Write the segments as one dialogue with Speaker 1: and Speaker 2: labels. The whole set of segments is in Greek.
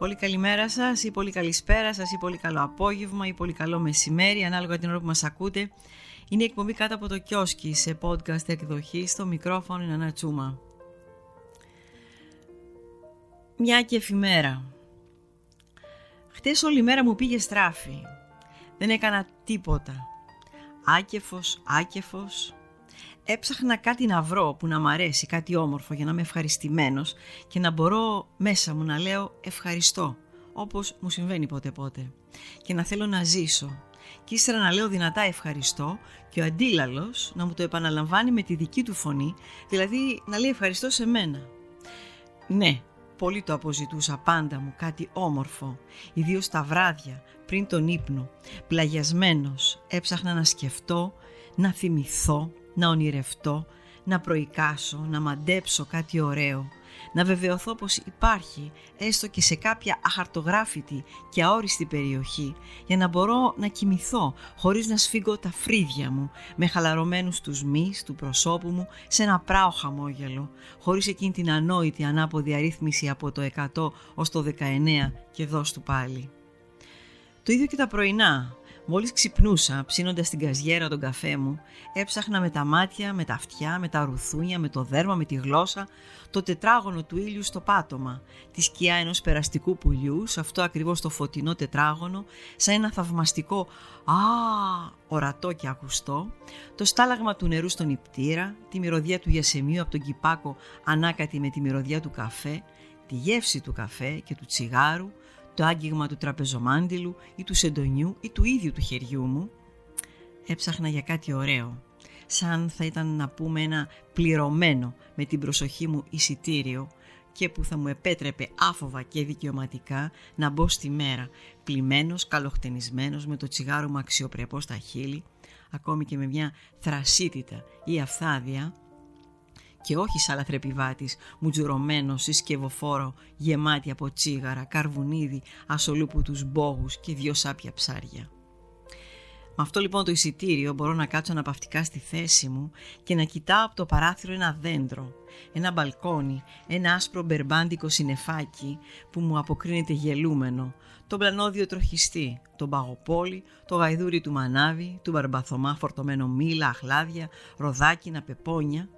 Speaker 1: Πολύ καλημέρα σας ή πολύ καλησπέρα σας ή πολύ καλό απόγευμα ή πολύ καλό μεσημέρι ανάλογα την ώρα που μας ακούτε. Είναι η εκπομπή κάτω από το κιόσκι σε podcast εκδοχή στο μικρόφωνο είναι ένα τσούμα. Μια και εφημέρα. Χτες όλη η μέρα μου πήγε στράφη. Δεν έκανα τίποτα. Άκεφος, άκεφος, έψαχνα κάτι να βρω που να μ' αρέσει, κάτι όμορφο για να είμαι ευχαριστημένος και να μπορώ μέσα μου να λέω ευχαριστώ, όπως μου συμβαίνει πότε πότε και να θέλω να ζήσω. Και ύστερα να λέω δυνατά ευχαριστώ και ο αντίλαλος να μου το επαναλαμβάνει με τη δική του φωνή, δηλαδή να λέει ευχαριστώ σε μένα. Ναι, πολύ το αποζητούσα πάντα μου κάτι όμορφο, ιδίως τα βράδια, πριν τον ύπνο, πλαγιασμένος, έψαχνα να σκεφτώ, να θυμηθώ, να ονειρευτώ, να προικάσω, να μαντέψω κάτι ωραίο, να βεβαιωθώ πως υπάρχει έστω και σε κάποια αχαρτογράφητη και αόριστη περιοχή για να μπορώ να κοιμηθώ χωρίς να σφίγγω τα φρύδια μου με χαλαρωμένους τους μυς του προσώπου μου σε ένα πράο χαμόγελο χωρίς εκείνη την ανόητη ανάποδη αρρύθμιση από το 100 ως το 19 και δώσ' του πάλι. Το ίδιο και τα πρωινά Μόλις ξυπνούσα, ψήνοντας την καζιέρα τον καφέ μου, έψαχνα με τα μάτια, με τα αυτιά, με τα ρουθούνια, με το δέρμα, με τη γλώσσα, το τετράγωνο του ήλιου στο πάτωμα, τη σκιά ενός περαστικού πουλιού, σε αυτό ακριβώς το φωτεινό τετράγωνο, σαν ένα θαυμαστικό «Α, ορατό και ακουστό», το στάλαγμα του νερού στον υπτήρα, τη μυρωδιά του γιασεμίου από τον κυπάκο ανάκατη με τη μυρωδιά του καφέ, τη γεύση του καφέ και του τσιγάρου, το άγγιγμα του τραπεζομάντιλου ή του σεντονιού ή του ίδιου του χεριού μου, έψαχνα για κάτι ωραίο, σαν θα ήταν να πούμε ένα πληρωμένο με την προσοχή μου εισιτήριο και που θα μου επέτρεπε άφοβα και δικαιωματικά να μπω στη μέρα, πλημμένος, καλοχτενισμένος, με το τσιγάρο μου αξιοπρεπό στα χείλη, ακόμη και με μια θρασίτητα ή αφθάδια, και όχι σαλαθρεπιβάτης, μουτζουρωμένος συσκευοφόρο γεμάτη από τσίγαρα, καρβουνίδι, ασολούπου τους μπόγους και δυο σάπια ψάρια. Με αυτό λοιπόν το εισιτήριο μπορώ να κάτσω αναπαυτικά στη θέση μου και να κοιτάω από το παράθυρο ένα δέντρο, ένα μπαλκόνι, ένα άσπρο μπερμπάντικο συνεφάκι που μου αποκρίνεται γελούμενο, τον πλανόδιο τροχιστή, τον παγοπόλι, το γαϊδούρι του μανάβι, του μπαρμπαθωμά φορτωμένο μήλα, αχλάδια, ροδάκινα, πεπόνια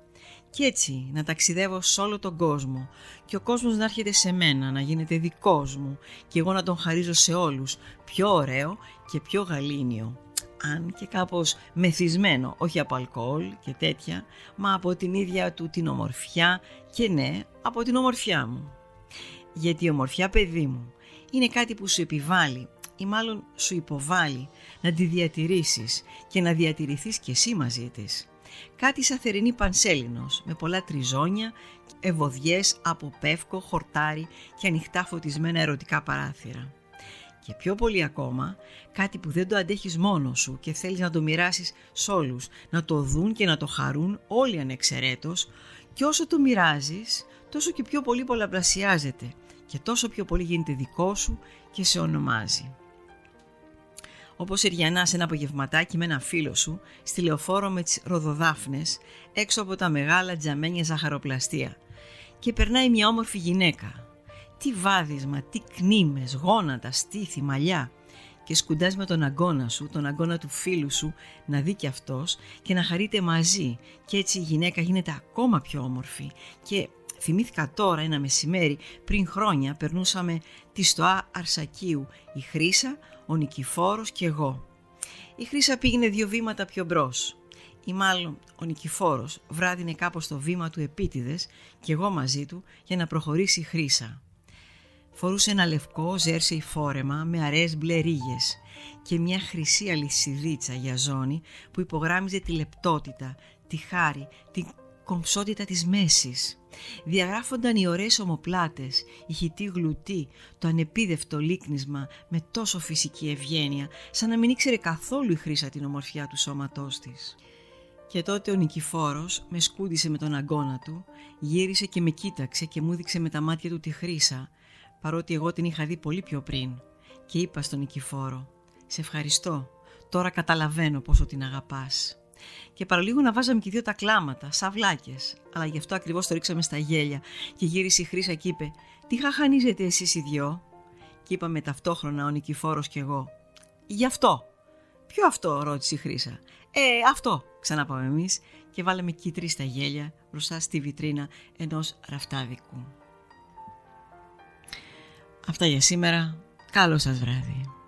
Speaker 1: και έτσι να ταξιδεύω σε όλο τον κόσμο και ο κόσμος να έρχεται σε μένα, να γίνεται δικός μου και εγώ να τον χαρίζω σε όλους πιο ωραίο και πιο γαλήνιο. Αν και κάπως μεθυσμένο, όχι από αλκοόλ και τέτοια, μα από την ίδια του την ομορφιά και ναι, από την ομορφιά μου. Γιατί η ομορφιά παιδί μου είναι κάτι που σου επιβάλλει ή μάλλον σου υποβάλλει να τη διατηρήσεις και να διατηρηθείς και εσύ μαζί της κάτι σαν θερινή πανσέλινος με πολλά τριζόνια, ευωδιές από πεύκο, χορτάρι και ανοιχτά φωτισμένα ερωτικά παράθυρα. Και πιο πολύ ακόμα, κάτι που δεν το αντέχεις μόνος σου και θέλεις να το μοιράσεις σ' όλους, να το δουν και να το χαρούν όλοι ανεξαιρέτως και όσο το μοιράζεις, τόσο και πιο πολύ πολλαπλασιάζεται και τόσο πιο πολύ γίνεται δικό σου και σε ονομάζει όπως Εριανά σε ένα απογευματάκι με ένα φίλο σου, στη λεωφόρο με τις ροδοδάφνες, έξω από τα μεγάλα τζαμένια ζαχαροπλαστεία. Και περνάει μια όμορφη γυναίκα. Τι βάδισμα, τι κνήμες, γόνατα, στήθη, μαλλιά. Και σκουντάς με τον αγκώνα σου, τον αγκώνα του φίλου σου, να δει και αυτός και να χαρείτε μαζί. Και έτσι η γυναίκα γίνεται ακόμα πιο όμορφη. Και θυμήθηκα τώρα ένα μεσημέρι, πριν χρόνια, περνούσαμε τη στοά Αρσακίου, η Χρύσα, ο Νικηφόρος και εγώ. Η Χρύσα πήγαινε δύο βήματα πιο μπρος. Ή μάλλον ο Νικηφόρος βράδυνε κάπως το βήμα του επίτηδες και εγώ μαζί του για να προχωρήσει η Χρύσα. Φορούσε ένα λευκό ζέρσεϊ φόρεμα με αραιές μπλε ρίγες και μια χρυσή αλυσιδίτσα για ζώνη που υπογράμμιζε τη λεπτότητα, τη χάρη, την κομψότητα της μέσης. Διαγράφονταν οι ωραίες ομοπλάτες, η χιτή γλουτή, το ανεπίδευτο λίκνισμα με τόσο φυσική ευγένεια, σαν να μην ήξερε καθόλου η Χρύσα την ομορφιά του σώματός της. Και τότε ο Νικηφόρος με σκούντισε με τον αγκώνα του, γύρισε και με κοίταξε και μου έδειξε με τα μάτια του τη Χρύσα, παρότι εγώ την είχα δει πολύ πιο πριν. Και είπα στον Νικηφόρο «Σε ευχαριστώ, τώρα καταλαβαίνω πόσο την αγαπάς» και παραλίγο να βάζαμε και δύο τα κλάματα, σαυλάκε. Αλλά γι' αυτό ακριβώς το ρίξαμε στα γέλια και γύρισε η Χρύσα και είπε: Τι χαχανίζετε εσείς οι δυο; Και είπαμε ταυτόχρονα ο Νικηφόρος και εγώ. Γι' αυτό. Ποιο αυτό, ρώτησε η Χρύσα. Ε, αυτό, ξαναπάμε εμείς και βάλαμε κίτρι στα γέλια μπροστά στη βιτρίνα ενός ραφτάδικου. Αυτά για σήμερα. Καλό σας βράδυ.